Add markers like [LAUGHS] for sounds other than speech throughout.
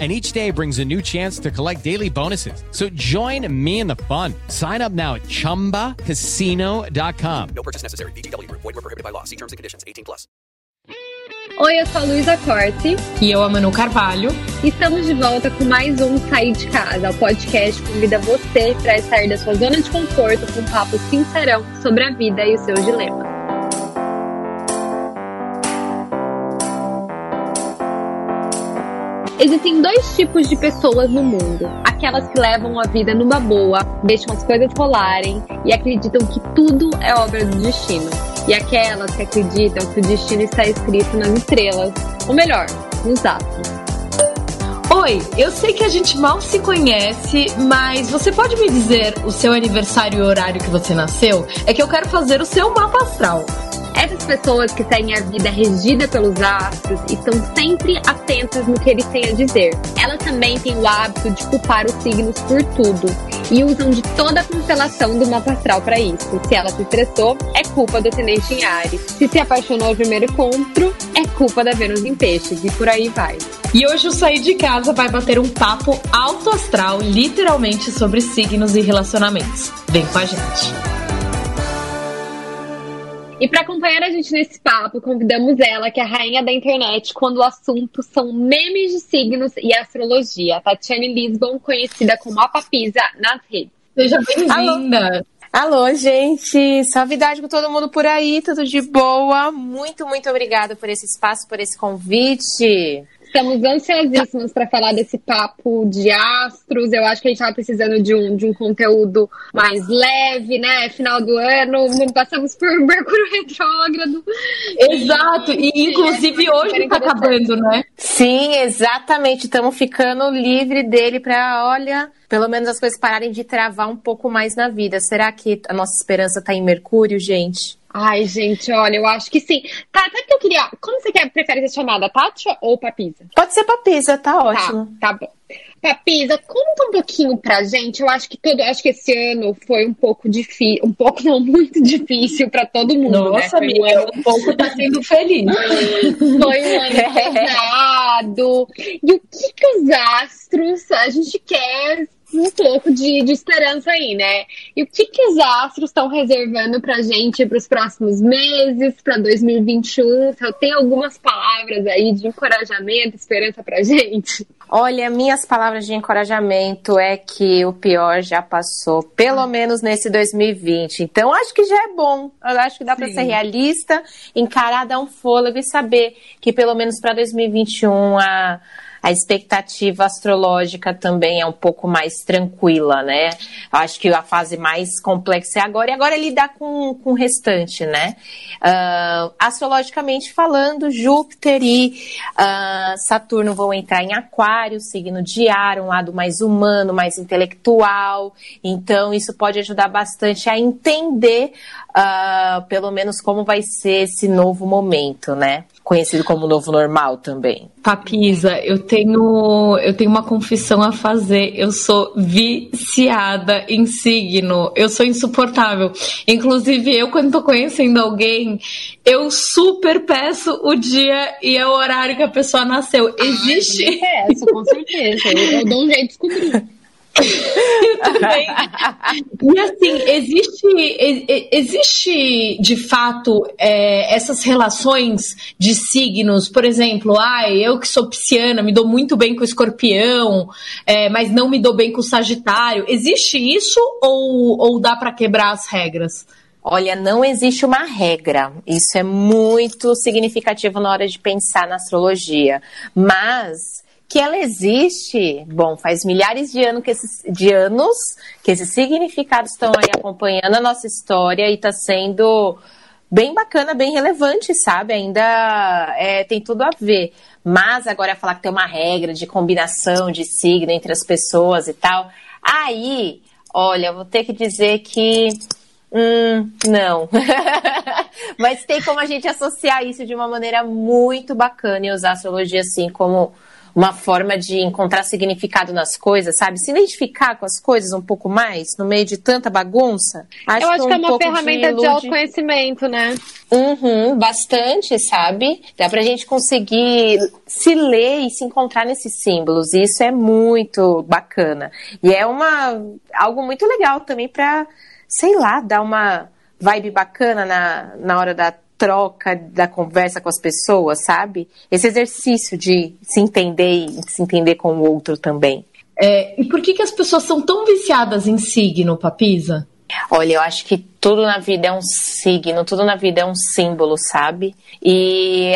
and each day brings a new chance to collect daily bonuses. So join me in the fun. Sign up now at ChumbaCasino.com. No purchase necessary. BGW. Void were prohibited by law. See terms and conditions. 18 plus. Oi, eu sou a Luísa Corte. E eu, a Manu Carvalho. Estamos de volta com mais um Sair de Casa. O podcast convida você para sair da sua zona de conforto com um papo sincerão sobre a vida e os seus dilemas. Existem dois tipos de pessoas no mundo: aquelas que levam a vida numa boa, deixam as coisas rolarem e acreditam que tudo é obra do destino, e aquelas que acreditam que o destino está escrito nas estrelas, ou melhor, nos astros. Oi, eu sei que a gente mal se conhece, mas você pode me dizer o seu aniversário e o horário que você nasceu? É que eu quero fazer o seu mapa astral. Essas pessoas que seguem a vida regida pelos astros estão sempre atentas no que eles têm a dizer. Elas também têm o hábito de culpar os signos por tudo e usam de toda a constelação do mapa astral para isso. Se ela se estressou, é culpa do ascendente em Ares. Se se apaixonou no primeiro encontro, é culpa da Vênus em Peixes e por aí vai. E hoje o Sair de Casa vai bater um papo alto astral, literalmente sobre signos e relacionamentos. Vem com a gente. E para acompanhar a gente nesse papo, convidamos ela, que é a rainha da internet, quando o assunto são memes de signos e astrologia. Tatiane Lisbon, conhecida como a Papisa nas redes. Seja bem-vinda! Alô, gente! Salvidade com todo mundo por aí, tudo de boa. Muito, muito obrigada por esse espaço, por esse convite. Estamos ansiosíssimos para falar desse papo de astros. Eu acho que a gente estava precisando de um, de um conteúdo mais leve, né? Final do ano, passamos por Mercúrio retrógrado. Exato, e inclusive hoje está acabando, né? Sim, exatamente. Estamos ficando livre dele para, olha, pelo menos as coisas pararem de travar um pouco mais na vida. Será que a nossa esperança está em Mercúrio, gente? Ai, gente, olha, eu acho que sim. Tá, até que eu queria. Como você quer, prefere ser chamada, Tati ou Papisa? Pode ser Papisa, tá ótimo. Tá, tá bom. Papisa, conta um pouquinho pra gente. Eu acho que todo, acho que esse ano foi um pouco difícil, um pouco não [LAUGHS] muito difícil para todo mundo. Né? Nossa, né? amiga, um, um pouco tá sendo feliz. [LAUGHS] foi um ano pesado. E o que que os astros a gente quer um pouco de, de esperança aí, né? E o que, que os astros estão reservando pra gente para os próximos meses, para 2021? Então, tem algumas palavras aí de encorajamento, esperança pra gente? Olha, minhas palavras de encorajamento é que o pior já passou, pelo menos nesse 2020. Então, acho que já é bom. Eu acho que dá para ser realista, encarar, dar um fôlego e saber que pelo menos para 2021 a a expectativa astrológica também é um pouco mais tranquila, né? Acho que a fase mais complexa é agora, e agora é lidar com, com o restante, né? Uh, astrologicamente falando, Júpiter e uh, Saturno vão entrar em Aquário, signo de ar, um lado mais humano, mais intelectual, então isso pode ajudar bastante a entender, uh, pelo menos, como vai ser esse novo momento, né? Conhecido como novo normal também. Papisa, eu tenho eu tenho uma confissão a fazer. Eu sou viciada em signo. Eu sou insuportável. Inclusive, eu quando tô conhecendo alguém, eu super peço o dia e é o horário que a pessoa nasceu. Existe? Ai, peço, com certeza. Eu, eu dou um jeito de descobrir. [LAUGHS] também. e assim, existe, existe de fato é, essas relações de signos, por exemplo, ai, eu que sou pisciana, me dou muito bem com o escorpião, é, mas não me dou bem com o sagitário. Existe isso ou, ou dá para quebrar as regras? Olha, não existe uma regra. Isso é muito significativo na hora de pensar na astrologia. Mas que ela existe, bom, faz milhares de, ano que esses, de anos que esses significados estão aí acompanhando a nossa história e está sendo bem bacana, bem relevante, sabe? Ainda é, tem tudo a ver. Mas agora é falar que tem uma regra de combinação de signo entre as pessoas e tal. Aí, olha, vou ter que dizer que Hum, não. [LAUGHS] Mas tem como a gente associar isso de uma maneira muito bacana e usar a astrologia assim como uma forma de encontrar significado nas coisas, sabe? Se identificar com as coisas um pouco mais no meio de tanta bagunça. Acho Eu acho que, é uma ferramenta de, de autoconhecimento, né? Uhum, bastante, sabe? Dá pra gente conseguir se ler e se encontrar nesses símbolos. E isso é muito bacana. E é uma algo muito legal também pra, sei lá, dar uma vibe bacana na, na hora da troca, da conversa com as pessoas, sabe? Esse exercício de se entender e se entender com o outro também. É, e por que, que as pessoas são tão viciadas em signo, Papisa? Olha, eu acho que tudo na vida é um signo, tudo na vida é um símbolo, sabe? E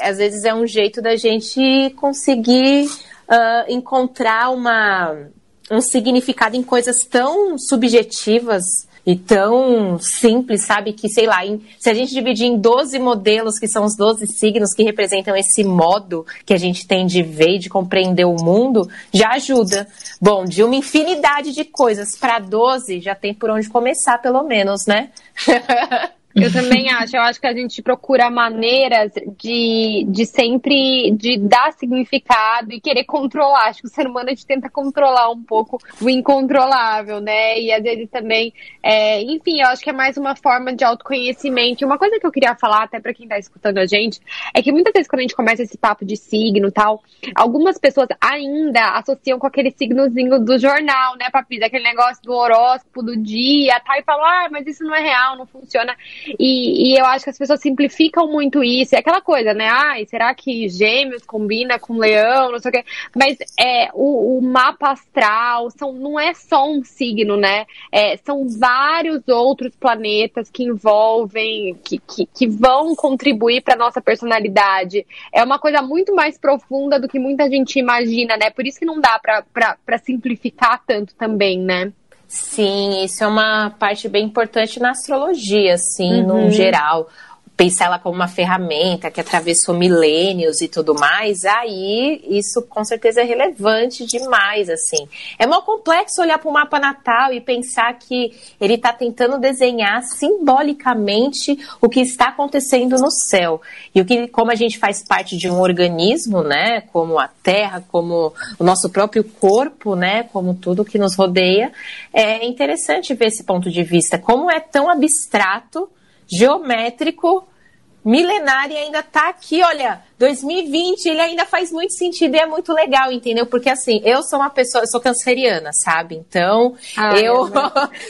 às vezes é um jeito da gente conseguir uh, encontrar uma, um significado em coisas tão subjetivas e tão simples, sabe? Que, sei lá, em, se a gente dividir em 12 modelos, que são os 12 signos que representam esse modo que a gente tem de ver e de compreender o mundo, já ajuda. Bom, de uma infinidade de coisas para 12, já tem por onde começar, pelo menos, né? [LAUGHS] Eu também [LAUGHS] acho. Eu acho que a gente procura maneiras de, de sempre de dar significado e querer controlar. Acho que o ser humano a gente tenta controlar um pouco o incontrolável, né? E às vezes também, é, enfim, eu acho que é mais uma forma de autoconhecimento. E uma coisa que eu queria falar até para quem tá escutando a gente é que muitas vezes quando a gente começa esse papo de signo e tal, algumas pessoas ainda associam com aquele signozinho do jornal, né, Papi? Aquele negócio do horóscopo do dia, tá? E falam, ah, mas isso não é real, não funciona. E, e, eu acho que as pessoas simplificam muito isso. É aquela coisa, né? Ai, será que gêmeos combina com leão? Não sei o quê. Mas é, o, o mapa astral são, não é só um signo, né? É, são vários outros planetas que envolvem, que, que, que vão contribuir para nossa personalidade. É uma coisa muito mais profunda do que muita gente imagina, né? Por isso que não dá para simplificar tanto também, né? Sim, isso é uma parte bem importante na astrologia, assim, uhum. no geral pensar ela como uma ferramenta que atravessou milênios e tudo mais, aí isso com certeza é relevante demais, assim. É mal complexo olhar para o mapa natal e pensar que ele está tentando desenhar simbolicamente o que está acontecendo no céu. E o que, como a gente faz parte de um organismo, né, como a Terra, como o nosso próprio corpo, né, como tudo que nos rodeia, é interessante ver esse ponto de vista. Como é tão abstrato geométrico, milenário e ainda tá aqui, olha, 2020, ele ainda faz muito sentido e é muito legal, entendeu? Porque assim, eu sou uma pessoa, eu sou canceriana, sabe? Então, ah, eu. [LAUGHS]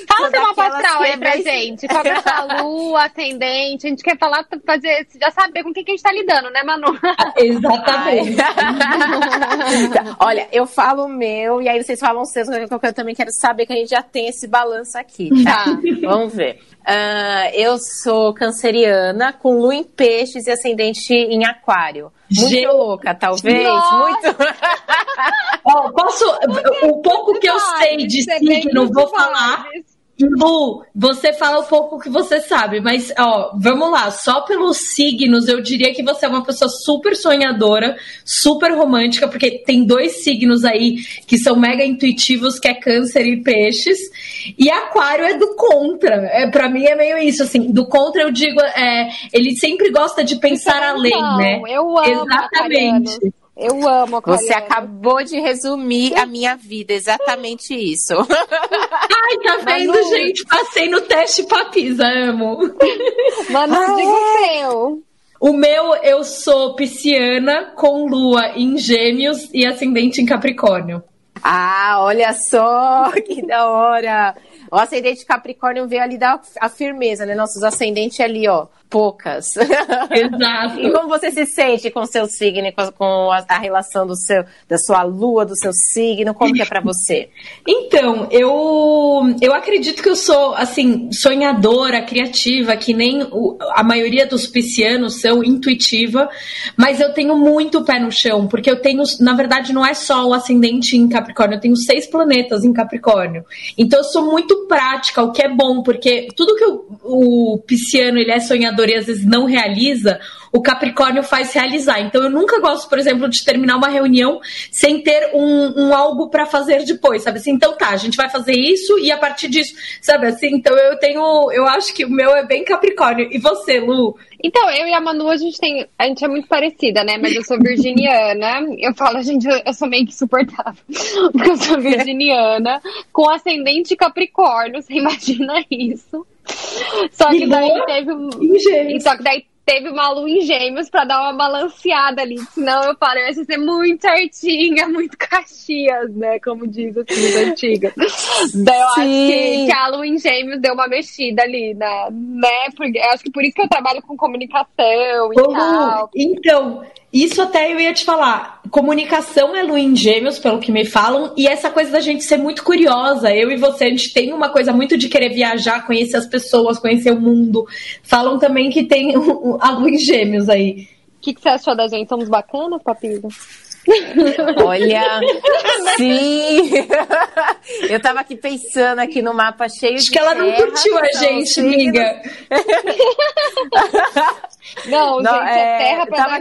Fala seu mapa astral aí pra gente. Qual é a lua, ascendente? A gente quer falar, fazer, já saber com quem que a gente tá lidando, né, Manu? Exatamente. [LAUGHS] olha, eu falo o meu, e aí vocês falam o seu, eu também quero saber que a gente já tem esse balanço aqui, tá? tá. Vamos ver. Uh, eu sou canceriana, com lua em peixes e ascendente em aquário. Muito Gente. louca, talvez. Nossa. Muito. oh, posso. O pouco que eu sei de signo, vou falar. Lu, você fala um pouco o que você sabe, mas ó, vamos lá, só pelos signos eu diria que você é uma pessoa super sonhadora, super romântica, porque tem dois signos aí que são mega intuitivos, que é câncer e peixes, e aquário é do contra. É, para mim é meio isso, assim, do contra eu digo, é, ele sempre gosta de pensar além, né? Eu amo Exatamente. Eu amo aquariano. Você acabou de resumir a minha vida, exatamente isso. [LAUGHS] Ai, tá vendo, Manu... gente? Passei no teste papisa, amo. [LAUGHS] Manu, ah, diga o seu. O meu, eu sou pisciana com lua em gêmeos e ascendente em capricórnio. Ah, olha só, [LAUGHS] que da hora! O ascendente Capricórnio veio ali dar a firmeza, né? Nossos ascendentes ali, ó, poucas. Exato. [LAUGHS] e como você se sente com o seu signo, com a, a, relação do seu, da sua lua, do seu signo? Como que é para você? Então, eu, eu acredito que eu sou, assim, sonhadora, criativa, que nem o, a maioria dos piscianos são intuitiva, mas eu tenho muito pé no chão, porque eu tenho, na verdade, não é só o ascendente em Capricórnio, eu tenho seis planetas em Capricórnio. Então, eu sou muito prática, o que é bom, porque tudo que o, o pisciano ele é sonhador e às vezes não realiza, o Capricórnio faz realizar. Então eu nunca gosto, por exemplo, de terminar uma reunião sem ter um, um algo para fazer depois, sabe assim? Então tá, a gente vai fazer isso e a partir disso, sabe assim? Então eu tenho, eu acho que o meu é bem Capricórnio. E você, Lu? Então, eu e a Manu, a gente tem. A gente é muito parecida, né? Mas eu sou virginiana. Eu falo, gente, eu sou meio que insuportável. [LAUGHS] Porque eu sou virginiana, com ascendente Capricórnio, você [LAUGHS] imagina isso. Só que daí teve um. Só que daí teve uma lua em gêmeos pra dar uma balanceada ali. Senão eu falo, eu ia ser muito certinha, [LAUGHS] muito caxias, né? Como diz assim, as antigas. Daí eu Sim. acho que, que, a lua em gêmeos deu uma mexida ali, né? né? Porque, acho que por isso que eu trabalho com comunicação e tal. Então, isso até eu ia te falar. Comunicação é lua em gêmeos, pelo que me falam, e essa coisa da gente ser muito curiosa. Eu e você, a gente tem uma coisa muito de querer viajar, conhecer as pessoas, conhecer o mundo. Falam também que tem [LAUGHS] a lua em gêmeos aí. O que, que você achou da gente? Somos bacanas, Papila? Olha, [LAUGHS] sim! [LAUGHS] Eu tava aqui pensando aqui no mapa cheio Acho de que ela não curtiu a gente, amiga. [LAUGHS] Não, não, gente, é, é terra pra dar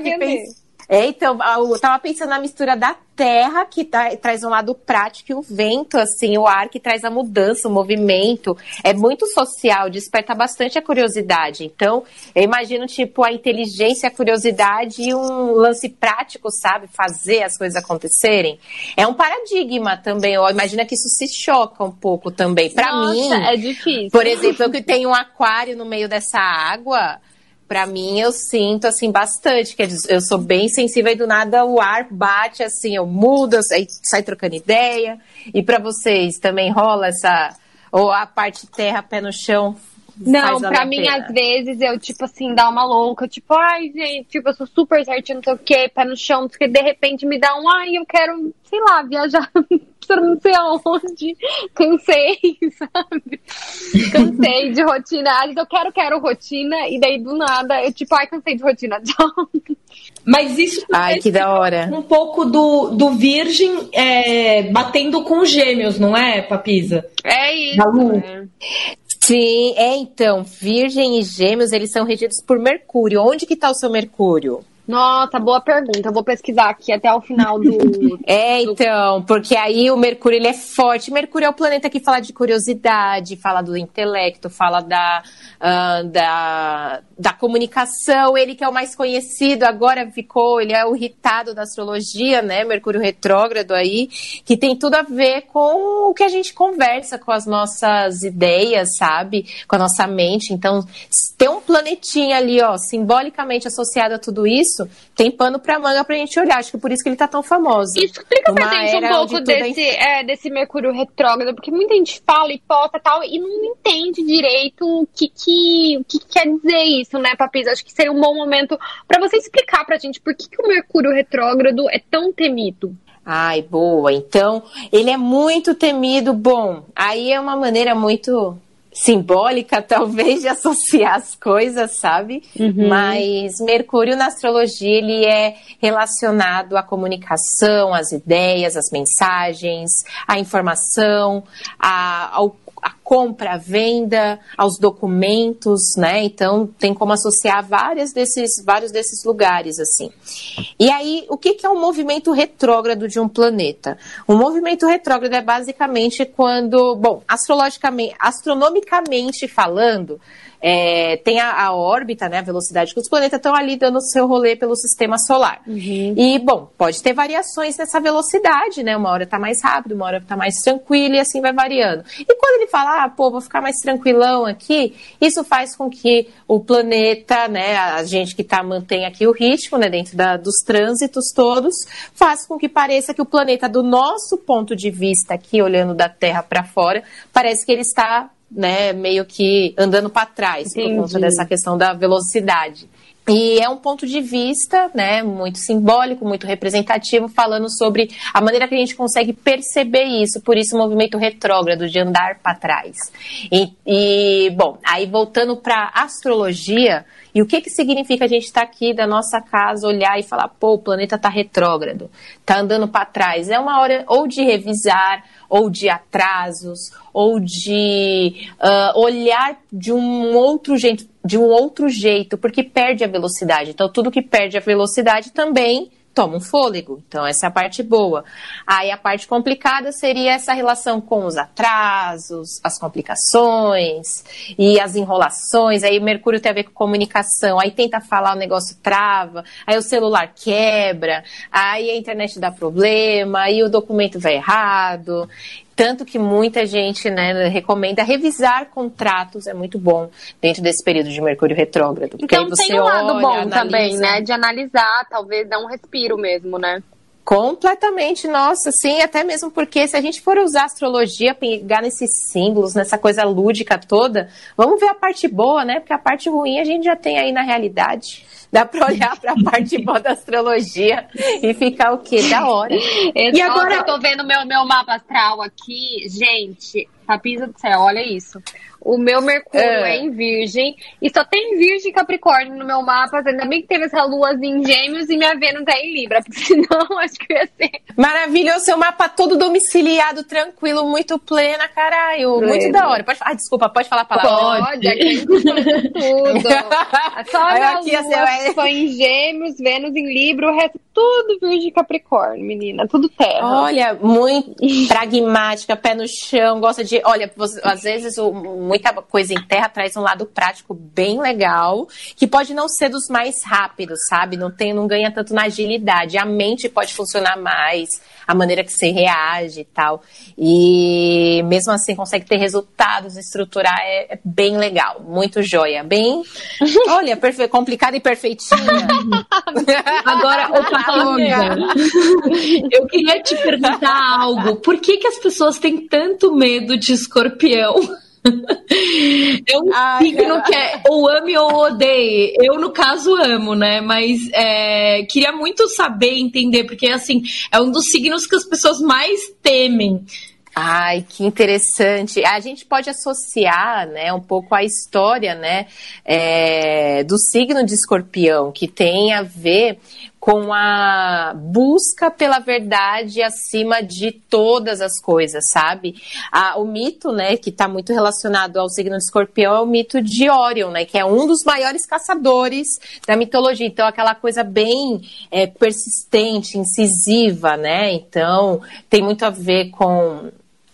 é, então, eu tava pensando na mistura da terra, que tá, traz um lado prático, e o vento, assim, o ar que traz a mudança, o movimento. É muito social, desperta bastante a curiosidade. Então, eu imagino, tipo, a inteligência, a curiosidade e um lance prático, sabe? Fazer as coisas acontecerem. É um paradigma também. Eu imagino que isso se choca um pouco também. Para mim. É difícil. Por exemplo, eu que tenho um aquário no meio dessa água para mim eu sinto assim bastante, que eu sou bem sensível e do nada o ar bate assim, eu mudo, aí sai trocando ideia. E para vocês também rola essa ou a parte terra pé no chão? Não, pra mim, às vezes, eu, tipo assim, dá uma louca, tipo, ai, gente, tipo, eu sou super certinho, não sei o quê, pé no chão, porque de repente me dá um, ai, eu quero, sei lá, viajar [LAUGHS] pra não sei aonde. Cansei, [LAUGHS] sabe? Cansei de rotina. Às vezes eu quero, quero rotina, e daí do nada eu, tipo, ai, cansei de rotina. Tchau. [LAUGHS] Mas isso Ai, que da hora. um pouco do, do virgem é, batendo com gêmeos, não é, Papisa? É isso. É. Sim, é então, virgem e gêmeos, eles são regidos por Mercúrio. Onde que tá o seu Mercúrio? Nossa, boa pergunta. Vou pesquisar aqui até o final do. [LAUGHS] é, então, porque aí o Mercúrio ele é forte. Mercúrio é o planeta que fala de curiosidade, fala do intelecto, fala da, uh, da, da comunicação. Ele que é o mais conhecido, agora ficou, ele é o irritado da astrologia, né? Mercúrio retrógrado aí, que tem tudo a ver com o que a gente conversa, com as nossas ideias, sabe? Com a nossa mente. Então, ter um planetinha ali, ó, simbolicamente associado a tudo isso isso, tem pano pra manga pra gente olhar. Acho que por isso que ele tá tão famoso. Explica Uma pra gente um pouco desse, é... É, desse Mercúrio retrógrado, porque muita gente fala e posta tal, e não entende direito o que, que, o que, que quer dizer isso, né, Papis? Acho que seria um bom momento para você explicar pra gente por que, que o Mercúrio retrógrado é tão temido. Ai, boa. Então, ele é muito temido. Bom, aí é uma maneira muito simbólica, [LAUGHS] talvez, de associar as coisas, sabe? Uhum. Mas Mercúrio na astrologia ele é relacionado à comunicação, às ideias, às mensagens, à informação, a, ao a compra, venda, aos documentos, né? Então tem como associar vários desses, vários desses lugares assim. E aí, o que, que é um movimento retrógrado de um planeta? Um movimento retrógrado é basicamente quando, bom, astrologicamente, astronomicamente falando, é, tem a, a, órbita, né, a velocidade que os planetas estão ali dando o seu rolê pelo sistema solar. Uhum. E, bom, pode ter variações nessa velocidade, né? Uma hora está mais rápido, uma hora está mais tranquilo e assim vai variando. E quando ele fala, ah, pô, vou ficar mais tranquilão aqui, isso faz com que o planeta, né, a gente que tá, mantém aqui o ritmo, né, dentro da, dos trânsitos todos, faz com que pareça que o planeta, do nosso ponto de vista aqui, olhando da Terra para fora, parece que ele está né, meio que andando para trás Entendi. por conta dessa questão da velocidade. E é um ponto de vista, né, muito simbólico, muito representativo, falando sobre a maneira que a gente consegue perceber isso, por isso o movimento retrógrado de andar para trás. E, e, bom, aí voltando para astrologia, E o que, que significa a gente estar tá aqui da nossa casa, olhar e falar, pô, o planeta está retrógrado, está andando para trás? É uma hora ou de revisar, ou de atrasos, ou de uh, olhar de um outro jeito, de um outro jeito, porque perde a velocidade. Então, tudo que perde a velocidade também toma um fôlego. Então, essa é a parte boa. Aí, a parte complicada seria essa relação com os atrasos, as complicações e as enrolações. Aí, Mercúrio tem a ver com comunicação. Aí, tenta falar, o negócio trava. Aí, o celular quebra. Aí, a internet dá problema. Aí, o documento vai errado. Tanto que muita gente né, recomenda revisar contratos, é muito bom dentro desse período de Mercúrio retrógrado. Então tem um lado olha, bom analisa... também, né? De analisar, talvez dar um respiro mesmo, né? Completamente, nossa, sim, até mesmo porque se a gente for usar astrologia, pegar nesses símbolos, nessa coisa lúdica toda, vamos ver a parte boa, né? Porque a parte ruim a gente já tem aí na realidade. Dá para olhar para a parte [LAUGHS] boa da astrologia e ficar o quê? Da hora. E agora eu tô vendo meu, meu mapa astral aqui, gente, papisa do céu, olha isso. O meu Mercúrio é. é. em Virgem. E só tem Virgem e Capricórnio no meu mapa. Ainda bem que teve essa lua em Gêmeos e minha Vênus é em Libra. [LAUGHS] Porque senão acho que ia ser. Maravilhoso. Seu mapa todo domiciliado, tranquilo, muito plena, caralho. Pleno. Muito da hora. Pode, ah, desculpa, pode falar a palavra? Pode, aqui [LAUGHS] tudo. Só a minha aqui, lua assim, foi em Gêmeos, Vênus em Libra, o resto tudo Virgem e Capricórnio, menina. Tudo terra. Olha, muito [LAUGHS] pragmática, pé no chão, gosta de. Olha, às vezes o, muita coisa em terra traz um lado prático bem legal, que pode não ser dos mais rápidos, sabe? Não, tem, não ganha tanto na agilidade. A mente pode funcionar mais, a maneira que você reage e tal. E mesmo assim consegue ter resultados, estruturar é, é bem legal, muito joia. Bem, [LAUGHS] olha, perfe... complicada e perfeitinha. [LAUGHS] Agora, opa, [LAUGHS] eu queria te perguntar algo. Por que, que as pessoas têm tanto medo de escorpião? [LAUGHS] É um Ai, signo que é ou ame ou odeie. Eu, no caso, amo, né? Mas é, queria muito saber, entender, porque assim, é um dos signos que as pessoas mais temem. Ai, que interessante. A gente pode associar, né, um pouco a história, né, é, do signo de Escorpião, que tem a ver com a busca pela verdade acima de todas as coisas, sabe? o mito, né, que está muito relacionado ao signo de escorpião é o mito de Orion, né, que é um dos maiores caçadores da mitologia. Então, aquela coisa bem é, persistente, incisiva, né? Então, tem muito a ver com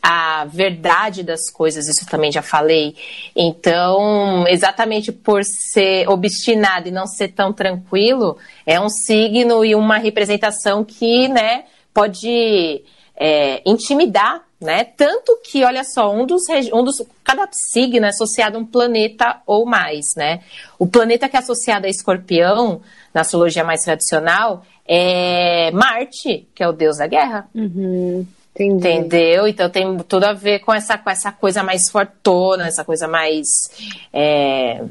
a verdade das coisas, isso também já falei. Então, exatamente por ser obstinado e não ser tão tranquilo, é um signo e uma representação que, né, pode é, intimidar, né? Tanto que, olha só, um dos, um dos. Cada signo é associado a um planeta ou mais, né? O planeta que é associado a escorpião, na astrologia mais tradicional, é Marte, que é o deus da guerra. Uhum. Entendi. Entendeu? Então tem tudo a ver com essa, com essa coisa mais fortona, essa coisa mais é,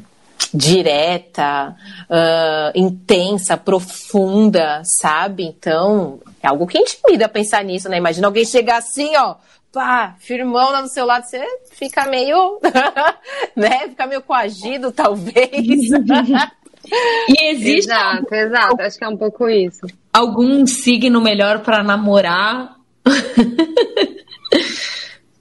direta, uh, intensa, profunda, sabe? Então, é algo que intimida pensar nisso, né? Imagina alguém chegar assim, ó, pá, firmão lá no seu lado, você fica meio, [LAUGHS] né? Fica meio coagido, talvez. [LAUGHS] e existe. Exato, exato. Acho que é um pouco isso. Algum signo melhor para namorar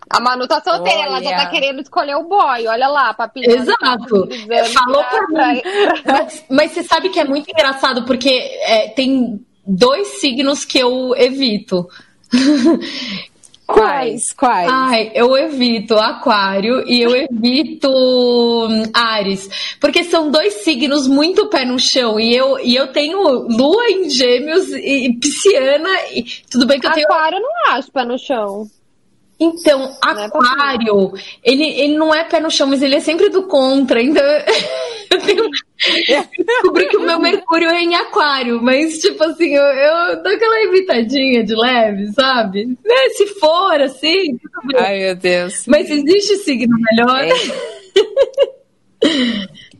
A Manu tá solteira, olha. ela já tá querendo escolher o boy. Olha lá, papinho. Exato. Tá Falou pra mim. Mas, mas, você sabe que é muito engraçado, porque é, tem dois signos que eu evito. [LAUGHS] Quais? Quais? Ai, eu evito Aquário e eu evito hum, Ares, porque são dois signos muito pé no chão e eu, e eu tenho Lua em Gêmeos e Pisciana e tudo bem que eu tenho Aquário eu não acho pé no chão. Então, é Aquário, ele, ele não é pé no chão, mas ele é sempre do contra. Então, [LAUGHS] eu tenho... [LAUGHS] descobri que o meu Mercúrio é em Aquário, mas, tipo assim, eu, eu dou aquela evitadinha de leve, sabe? É, se for assim. Ai, meu Deus. Mas existe signo melhor? É. [LAUGHS]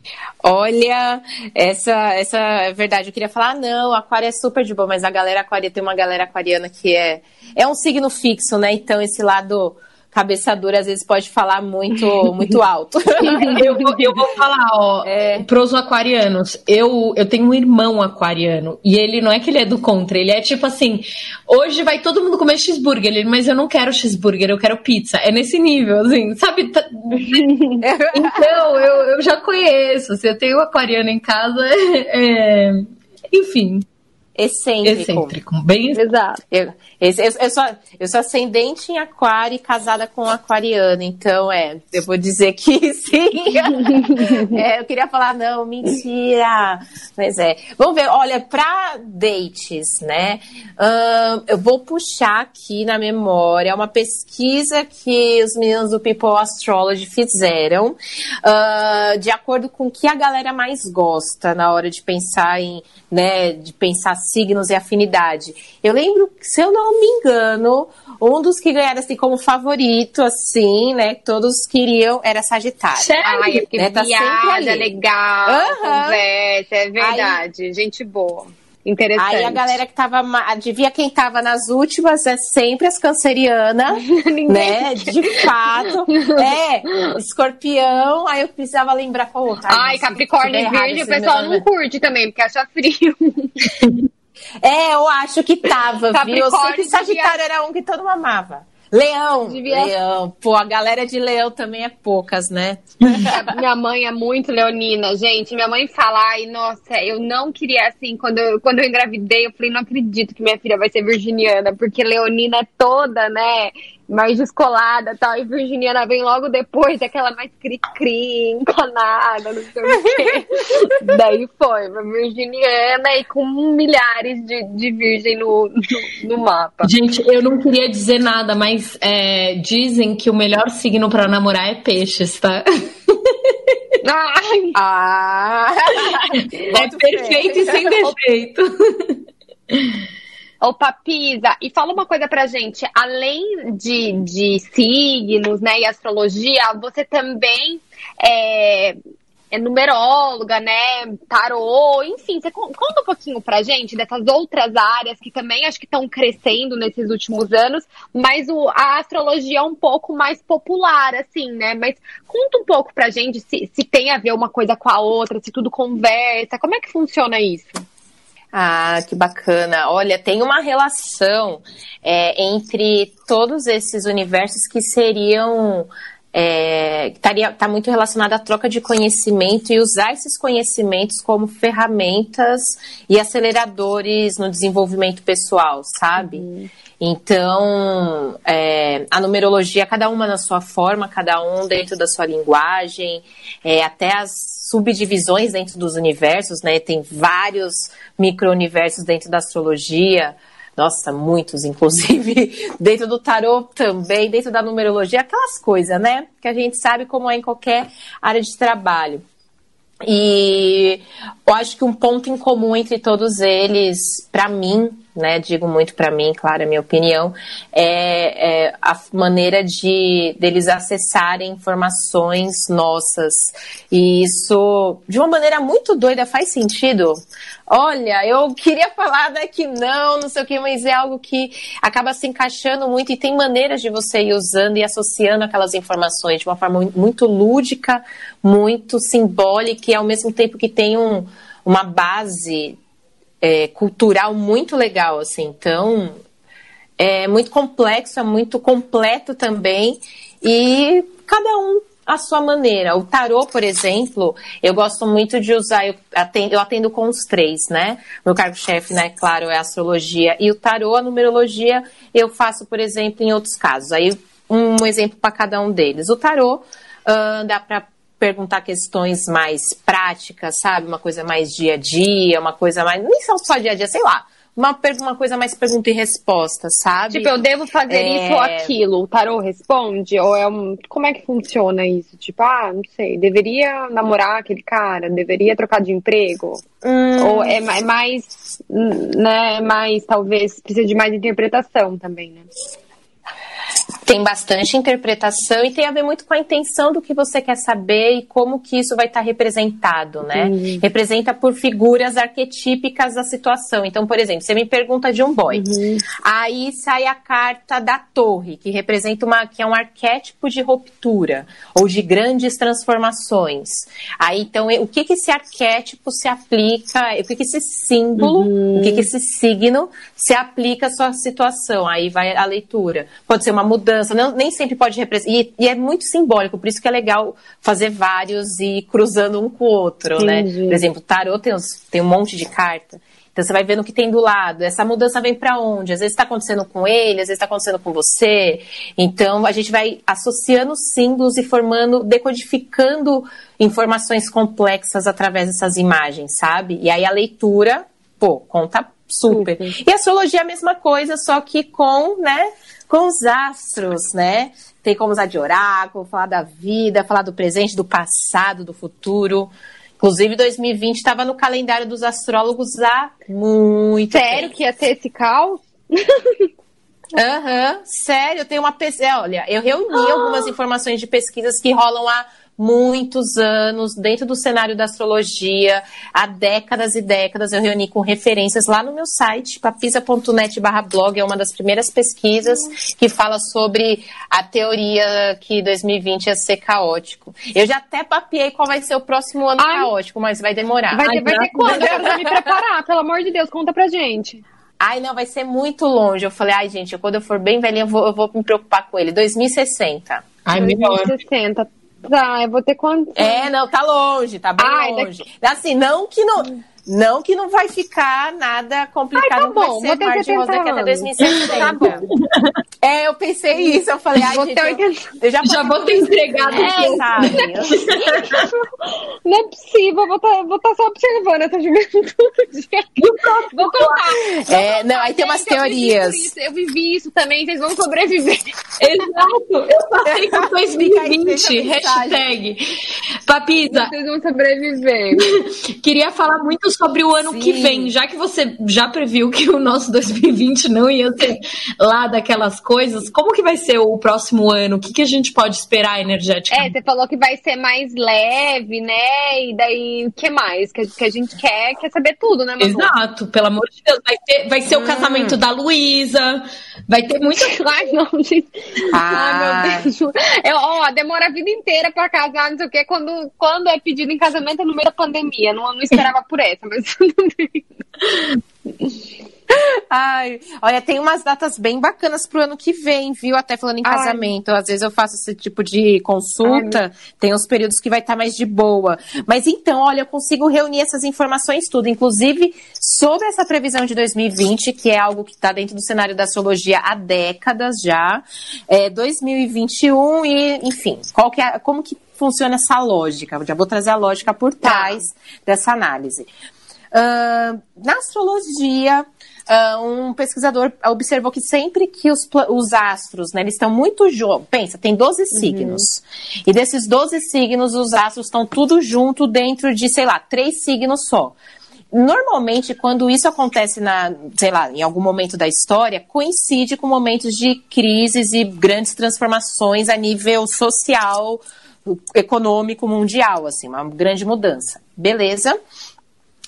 Olha, essa, essa é verdade. Eu queria falar, ah, não, aquário é super de boa, mas a galera aquária tem uma galera aquariana que é, é um signo fixo, né? Então, esse lado cabeça dura às vezes pode falar muito, [LAUGHS] muito alto. [LAUGHS] eu, vou, eu vou falar, ó, é. pros aquarianos, eu, eu tenho um irmão aquariano, e ele não é que ele é do contra, ele é tipo assim, hoje vai todo mundo comer cheeseburger, ele, mas eu não quero cheeseburger, eu quero pizza. É nesse nível, assim, sabe? Tá, [LAUGHS] então, eu, eu já conheço, se eu tenho um aquariano em casa, é, enfim, excêntrico. Excêntrico, bem exato. Eu, eu, eu, sou, eu sou ascendente em aquário e casada com um aquariano, então é, eu vou dizer que [LAUGHS] sim. é, eu queria falar, não, mentira. Mas é. Vamos ver, olha, para dates, né? Uh, eu vou puxar aqui na memória uma pesquisa que os meninos do People Astrology fizeram, uh, de acordo com o que a galera mais gosta na hora de pensar em, né, de pensar signos e afinidade. Eu lembro, se eu não me engano, um dos que ganharam assim como favorito, assim, né? Todos queriam era Sagitário. Sério? Ai, é porque né, tá piada, legal, uhum. conversa, é verdade. Aí, gente boa. Interessante. Aí a galera que tava. Adivinha quem tava nas últimas? É sempre as cancerianas, [LAUGHS] né? De fato. [LAUGHS] É, escorpião. Aí eu precisava lembrar qual outra. Ai, Capricórnio e Virgem, o pessoal não curte também, porque acha frio. [LAUGHS] É, eu acho que tava, viu? Eu sei que Sagitário devia... era um que todo mundo amava. Leão, devia... Leão. Pô, a galera de Leão também é poucas, né? [LAUGHS] minha mãe é muito leonina, gente. Minha mãe fala, ai, nossa, eu não queria assim, quando eu, quando eu engravidei, eu falei, não acredito que minha filha vai ser virginiana, porque leonina é toda, né? Mais descolada tal. E Virginiana vem logo depois, aquela mais cri-cri, encanada, não sei o quê. [LAUGHS] Daí foi, Virginiana e com milhares de, de virgem no, no, no, mapa. Gente, eu não queria dizer nada, mas é, dizem que o melhor signo para namorar é peixes, tá? Ai. Ah! [LAUGHS] é perfeito e sem [LAUGHS] defeito. Ô, Papisa, e fala uma coisa pra gente. Além de, de signos, né, e astrologia, você também é, é numeróloga, né, tarô, enfim. Você conta um pouquinho pra gente dessas outras áreas que também acho que estão crescendo nesses últimos anos, mas o, a astrologia é um pouco mais popular, assim, né? Mas conta um pouco pra gente se, se tem a ver uma coisa com a outra, se tudo conversa, como é que funciona isso? Ah, que bacana. Olha, tem uma relação é, entre todos esses universos que seriam. É, estaria tá muito relacionada à troca de conhecimento e usar esses conhecimentos como ferramentas e aceleradores no desenvolvimento pessoal, sabe? Uhum. Então, é, a numerologia, cada uma na sua forma, cada um dentro da sua linguagem, é, até as subdivisões dentro dos universos, né? Tem vários micro-universos dentro da astrologia. Nossa, muitos, inclusive, [LAUGHS] dentro do tarô também, dentro da numerologia, aquelas coisas, né? Que a gente sabe como é em qualquer área de trabalho. E eu acho que um ponto em comum entre todos eles, para mim, né, digo muito para mim, claro, a minha opinião, é, é, a maneira de deles acessarem informações nossas. E isso, de uma maneira muito doida, faz sentido. Olha, eu queria falar né, que não, não sei o que, mas é algo que acaba se encaixando muito e tem maneiras de você ir usando e associando aquelas informações de uma forma muito lúdica, muito simbólica e ao mesmo tempo que tem um, uma base é, cultural muito legal, assim. Então, é muito complexo, é muito completo também. E cada um a sua maneira. O tarô, por exemplo, eu gosto muito de usar, eu atendo, eu atendo com os três, né? Meu cargo-chefe, né, claro, é a astrologia. E o tarô, a numerologia, eu faço, por exemplo, em outros casos. Aí, um exemplo para cada um deles. O tarô, uh, dá para perguntar questões mais práticas, sabe? Uma coisa mais dia a dia, uma coisa mais. Nem são só dia a dia, sei lá. Uma, uma coisa mais pergunta e resposta, sabe? Tipo, eu devo fazer é... isso ou aquilo. O tarô responde? Ou é um. Como é que funciona isso? Tipo, ah, não sei, deveria namorar aquele cara? Deveria trocar de emprego? Hum... Ou é, é mais. Né, mais, talvez, precisa de mais interpretação também, né? Tem bastante interpretação e tem a ver muito com a intenção do que você quer saber e como que isso vai estar representado, né? Uhum. Representa por figuras arquetípicas da situação. Então, por exemplo, você me pergunta de um boy, uhum. aí sai a carta da torre, que representa uma que é um arquétipo de ruptura ou de grandes transformações. Aí, então, o que que esse arquétipo se aplica? O que que esse símbolo, uhum. o que que esse signo se aplica à sua situação? Aí vai a leitura. Pode ser uma mudança mudança, não, nem sempre pode representar. E, e, é muito simbólico, por isso que é legal fazer vários e cruzando um com o outro, né? Entendi. né? Por exemplo, tarot tem, uns, tem um monte de carta. Então você vai vendo o que tem do lado. Essa mudança vem para onde? Às vezes está acontecendo com ele, às vezes está acontecendo com você. Então a gente vai associando símbolos e formando, decodificando informações complexas através dessas imagens, sabe? E aí a leitura, pô, conta super. super. E a astrologia é a mesma coisa, só que com, né, com os astros, né? Tem como usar de oráculo, falar da vida, falar do presente, do passado, do futuro. Inclusive, 2020 estava no calendário dos astrólogos há muito Sério tempo. que ia ter esse caos? [LAUGHS] Aham, uhum, sério, eu tenho uma pesquisa. Olha, eu reuni ah. algumas informações de pesquisas que rolam há muitos anos dentro do cenário da astrologia, há décadas e décadas. Eu reuni com referências lá no meu site, papisa.net/blog, é uma das primeiras pesquisas que fala sobre a teoria que 2020 ia ser caótico. Eu já até papiei qual vai ser o próximo ano Ai. caótico, mas vai demorar. Vai, ter, vai ter quando? Eu quero me preparar, pelo amor de Deus, conta pra gente. Ai, não, vai ser muito longe. Eu falei, ai, gente, quando eu for bem velhinha, eu vou, eu vou me preocupar com ele. 2060. Ai, 2060. Tá, eu vou ter quanto? É, não, tá longe, tá bem Ai, longe. Daqui... Assim, não que não. Não que não vai ficar nada complicado, ai, tá bom, vai ser mar de daqui até 2060. Tá bom. É, eu pensei isso, eu falei, ai, vou gente, ter... eu, eu já, já vou ter entregado é, sabe? [LAUGHS] Não é possível, vou estar tá, tá só observando essa juventude. vou contar. É, não, aí tem umas teorias. Eu vivi isso também, vocês vão sobreviver. [LAUGHS] Exato, eu passei com 2020, hashtag. Papisa. Vocês vão sobreviver. [LAUGHS] Queria falar muito sobre o ano Sim. que vem, já que você já previu que o nosso [LAUGHS] 2020 não ia ser lá daquelas coisas, como que vai ser o próximo ano? O que, que a gente pode esperar energeticamente? É, você falou que vai ser mais leve, né? E daí, o que mais? Que, que a gente quer, quer saber tudo, né, Manu? Exato, pelo amor de Deus. Vai, ter, vai ser hum. o casamento da Luísa, vai ter muita... Ai, não, gente. Ah. Ai, meu Deus. Eu, ó, demora a vida inteira pra casar, não sei o quê. Quando, quando é pedido em casamento é no meio da pandemia. Não, não esperava por essa, mas [LAUGHS] tudo bem. Ai, olha, tem umas datas bem bacanas pro ano que vem, viu? Até falando em casamento. Ai. Às vezes eu faço esse tipo de consulta, Ai. tem uns períodos que vai estar tá mais de boa. Mas então, olha, eu consigo reunir essas informações tudo, inclusive sobre essa previsão de 2020, que é algo que está dentro do cenário da astrologia há décadas já. É 2021 e, enfim, qual que é, como que funciona essa lógica? Eu já vou trazer a lógica por tá. trás tá. dessa análise. Uh, na astrologia, Uh, um pesquisador observou que sempre que os, os astros, né, eles estão muito juntos, pensa, tem 12 uhum. signos, e desses 12 signos, os astros estão tudo junto dentro de, sei lá, três signos só. Normalmente, quando isso acontece na, sei lá, em algum momento da história, coincide com momentos de crises e grandes transformações a nível social, econômico, mundial, assim, uma grande mudança. Beleza?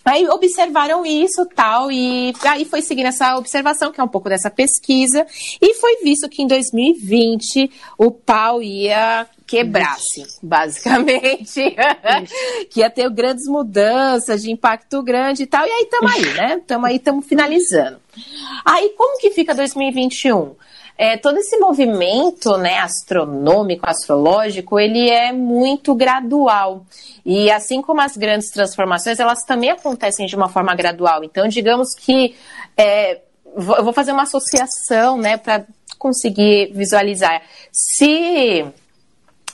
Aí observaram isso tal, e aí foi seguindo essa observação, que é um pouco dessa pesquisa, e foi visto que em 2020 o pau ia quebrar-se, basicamente. [LAUGHS] que ia ter grandes mudanças de impacto grande e tal. E aí estamos aí, né? Estamos aí, estamos finalizando. Aí como que fica 2021? É, todo esse movimento né, astronômico, astrológico, ele é muito gradual. E assim como as grandes transformações, elas também acontecem de uma forma gradual. Então, digamos que é, eu vou fazer uma associação né, para conseguir visualizar. Se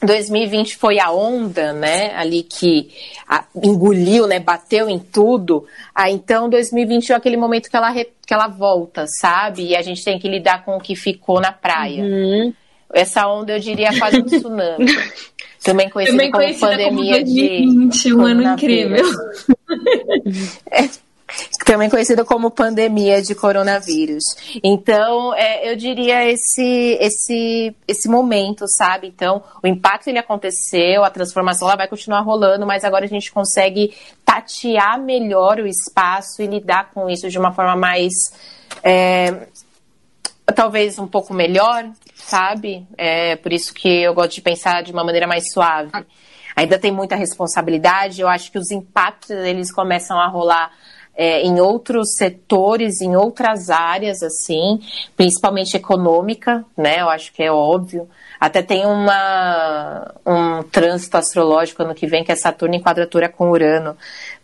2020 foi a onda, né, ali que a, engoliu, né, bateu em tudo. Ah, então 2021 é aquele momento que ela, que ela volta, sabe? E a gente tem que lidar com o que ficou na praia. Uhum. Essa onda eu diria quase um tsunami. [LAUGHS] Também conhecida, Também como pandemia como 2020, de um ano incrível. [LAUGHS] É, também conhecido como pandemia de coronavírus. Então, é, eu diria esse, esse, esse momento, sabe? Então, o impacto ele aconteceu, a transformação ela vai continuar rolando, mas agora a gente consegue tatear melhor o espaço e lidar com isso de uma forma mais. É, talvez um pouco melhor, sabe? É por isso que eu gosto de pensar de uma maneira mais suave. Ainda tem muita responsabilidade, eu acho que os impactos eles começam a rolar é, em outros setores, em outras áreas, assim, principalmente econômica, né? Eu acho que é óbvio. Até tem uma, um trânsito astrológico ano que vem, que é Saturno em quadratura com Urano.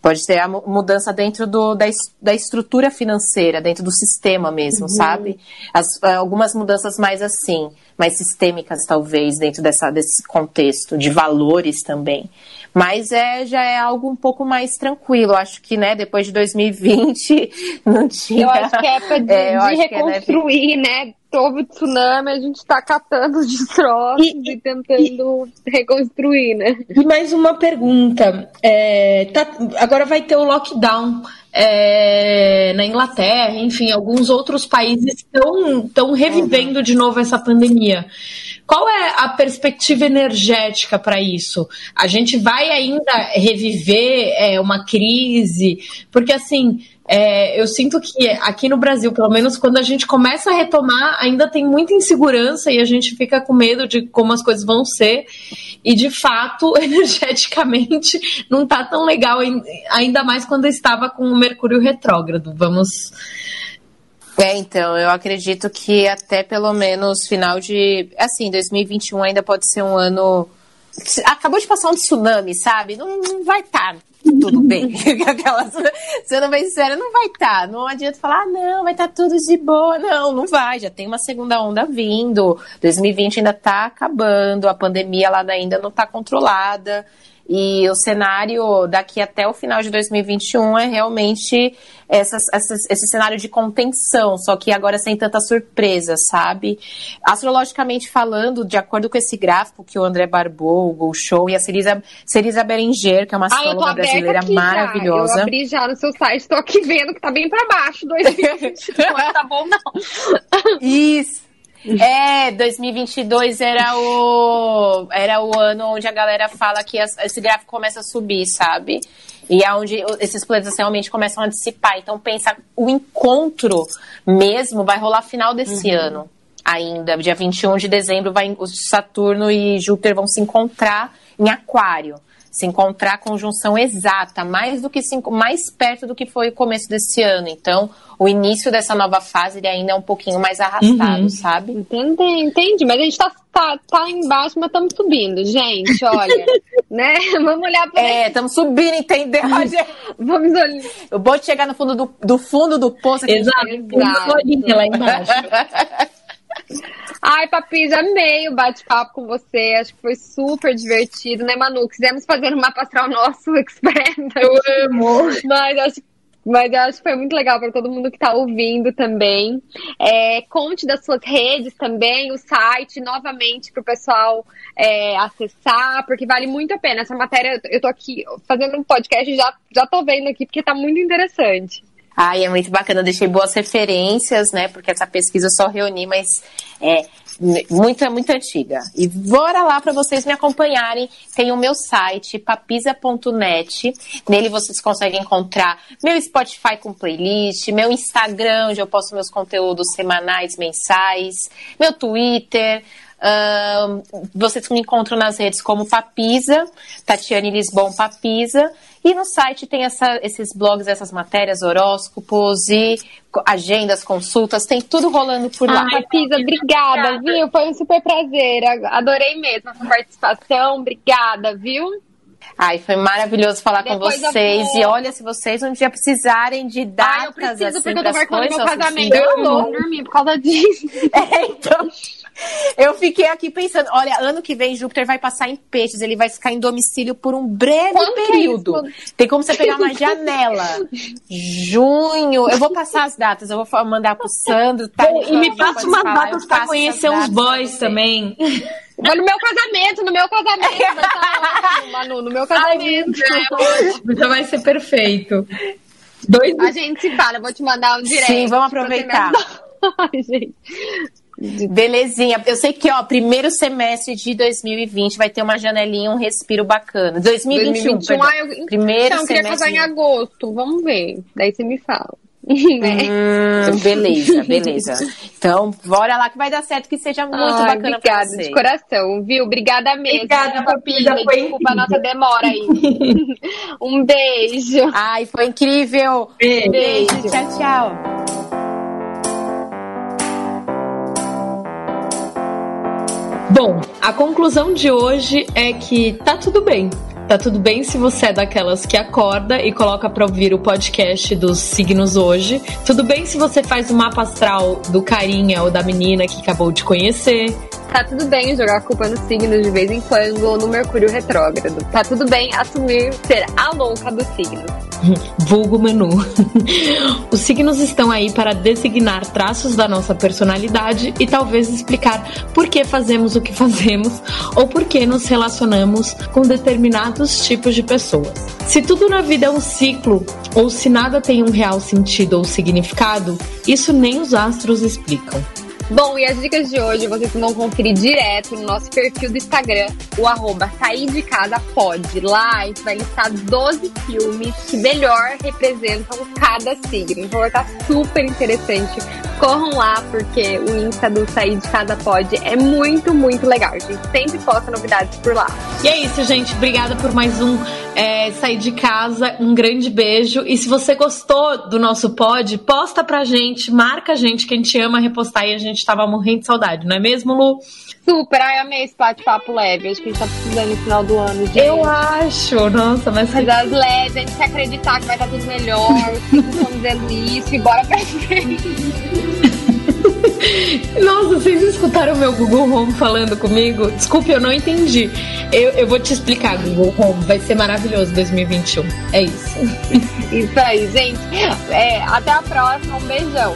Pode ter a mudança dentro do, da, da estrutura financeira, dentro do sistema mesmo, uhum. sabe? As, algumas mudanças mais assim, mais sistêmicas, talvez, dentro dessa, desse contexto, de valores também. Mas é, já é algo um pouco mais tranquilo. Acho que, né, depois de 2020, [LAUGHS] não tinha. Eu acho que é época de, [LAUGHS] é, de reconstruir, é, né? Houve tsunami, a gente está catando os destroços e, e tentando e, reconstruir, né? E mais uma pergunta. É, tá, agora vai ter o lockdown. É, na Inglaterra, enfim, alguns outros países estão revivendo de novo essa pandemia. Qual é a perspectiva energética para isso? A gente vai ainda reviver é, uma crise? Porque, assim, é, eu sinto que aqui no Brasil, pelo menos quando a gente começa a retomar, ainda tem muita insegurança e a gente fica com medo de como as coisas vão ser. E de fato, [LAUGHS] energeticamente, não está tão legal, ainda mais quando estava com o Mercúrio retrógrado. Vamos é, então, eu acredito que até pelo menos final de. Assim, 2021 ainda pode ser um ano. Acabou de passar um tsunami, sabe? Não, não vai estar tá tudo bem. [LAUGHS] [LAUGHS] Aquelas, sendo bem sincera, não vai estar. Tá. Não adianta falar, ah, não, vai estar tá tudo de boa. Não, não vai. Já tem uma segunda onda vindo. 2020 ainda está acabando, a pandemia lá ainda não está controlada. E o cenário daqui até o final de 2021 é realmente essas, essas, esse cenário de contenção, só que agora sem tanta surpresa, sabe? Astrologicamente falando, de acordo com esse gráfico que o André Barbou, o Go Show e a Cerisa, Cerisa Berenger, que é uma astróloga ah, brasileira maravilhosa. Já. Eu abri já no seu site, estou aqui vendo que tá bem para baixo 2021, tá bom não. Isso. É, 2022 era o, era o ano onde a galera fala que as, esse gráfico começa a subir, sabe? E é onde esses planetas realmente começam a dissipar. Então, pensa, o encontro mesmo vai rolar final desse uhum. ano ainda. Dia 21 de dezembro, vai, Saturno e Júpiter vão se encontrar em Aquário se encontrar a conjunção exata, mais do que mais perto do que foi o começo desse ano. Então, o início dessa nova fase ele ainda é um pouquinho mais arrastado, uhum. sabe? Entendi, entendi. Mas a gente tá, tá, tá embaixo, mas estamos subindo, gente. Olha, [LAUGHS] né? Vamos olhar para. É, estamos subindo, entendeu? Vamos olhar. O bom de chegar no fundo do, do fundo do poço. Exato. Uma lá embaixo. [LAUGHS] Ai, Papi, já amei o bate-papo com você. Acho que foi super divertido, né, Manu? Quisemos fazer um mapa astral nosso [LAUGHS] expert. Eu amo. Mas acho mas eu acho que foi muito legal para todo mundo que está ouvindo também. É, conte das suas redes também, o site, novamente, para o pessoal é, acessar, porque vale muito a pena. Essa matéria, eu tô aqui fazendo um podcast e já, já tô vendo aqui, porque está muito interessante. Ai, é muito bacana. Deixei boas referências, né? Porque essa pesquisa eu só reuni, mas é muito, muito antiga. E bora lá para vocês me acompanharem. Tem o meu site, papisa.net. Nele vocês conseguem encontrar meu Spotify com playlist, meu Instagram, onde eu posto meus conteúdos semanais, mensais, meu Twitter. Uh, vocês me encontram nas redes como Papisa, Tatiane Lisbon Papisa. E no site tem essa, esses blogs, essas matérias, horóscopos e agendas, consultas, tem tudo rolando por lá. Ai, Pisa, obrigada, viu? Foi um super prazer. Adorei mesmo a sua participação. Obrigada, viu? Ai, foi maravilhoso falar Depois com vocês. Vou... E olha, se vocês um dia precisarem de datas Ai, eu preciso, assim, porque eu tô marcando meu casamento. Eu não vou dormir por causa disso. [LAUGHS] É, então. Eu fiquei aqui pensando, olha, ano que vem Júpiter vai passar em peixes, ele vai ficar em domicílio por um breve Quanto período. É Tem como você pegar uma [LAUGHS] janela. Junho, eu vou passar as datas, eu vou mandar pro Sandro. Tá, e me passa umas datas pra conhecer os boys também. Vou no meu casamento, no meu casamento. Tá ótimo, Manu, no meu casamento. Ai, já vai ser perfeito. Dois... A gente se fala, eu vou te mandar um direct. Sim, vamos aproveitar. [LAUGHS] Ai, gente. Belezinha. Eu sei que, ó, primeiro semestre de 2020 vai ter uma janelinha, um respiro bacana. 2021, 2021 ah, eu... primeiro então, eu queria casar em agosto. Vamos ver. Daí você me fala. [LAUGHS] Né? Hum, [LAUGHS] beleza, beleza. Então, bora lá que vai dar certo, que seja muito Ai, bacana obrigada, pra você. de coração, viu? Obrigada mesmo. Obrigada, Papilha. Desculpa a nossa demora aí. [LAUGHS] um beijo. Ai, foi incrível. Beijo. beijo. Tchau, tchau. Bom, a conclusão de hoje é que tá tudo bem. Tá tudo bem se você é daquelas que acorda e coloca para ouvir o podcast dos signos hoje. Tudo bem se você faz o mapa astral do carinha ou da menina que acabou de conhecer. Tá tudo bem jogar culpa nos signos de vez em quando ou no Mercúrio retrógrado. Tá tudo bem assumir ser a louca dos signos. [LAUGHS] Vulgo menu. [LAUGHS] Os signos estão aí para designar traços da nossa personalidade e talvez explicar por que fazemos o que fazemos ou por que nos relacionamos com determinados tipos de pessoas. Se tudo na vida é um ciclo ou se nada tem um real sentido ou significado, isso nem os astros explicam. Bom, e as dicas de hoje vocês vão conferir direto no nosso perfil do Instagram, o arroba sair de casa pode. Lá a gente vai listar 12 filmes que melhor representam cada signo. Então vai estar super interessante. Corram lá, porque o Insta do Sair de Casa Pode é muito, muito legal. A gente sempre posta novidades por lá. E é isso, gente. Obrigada por mais um é, Sair de Casa. Um grande beijo. E se você gostou do nosso pod, posta pra gente, marca a gente, que a gente ama repostar e a gente tava morrendo de saudade, não é mesmo, Lu? Super, ai, amei esse bate-papo leve. Acho que a gente tá precisando no final do ano. De... Eu acho, nossa, mas. Mas as leves, a gente quer acreditar que vai estar tudo melhor. Vocês estão dizendo isso e bora pra frente. [LAUGHS] Nossa, vocês escutaram o meu Google Home falando comigo? Desculpe, eu não entendi. Eu, eu vou te explicar, Google Home. Vai ser maravilhoso 2021. É isso. [LAUGHS] Isso aí, gente. É, até a próxima. Um beijão.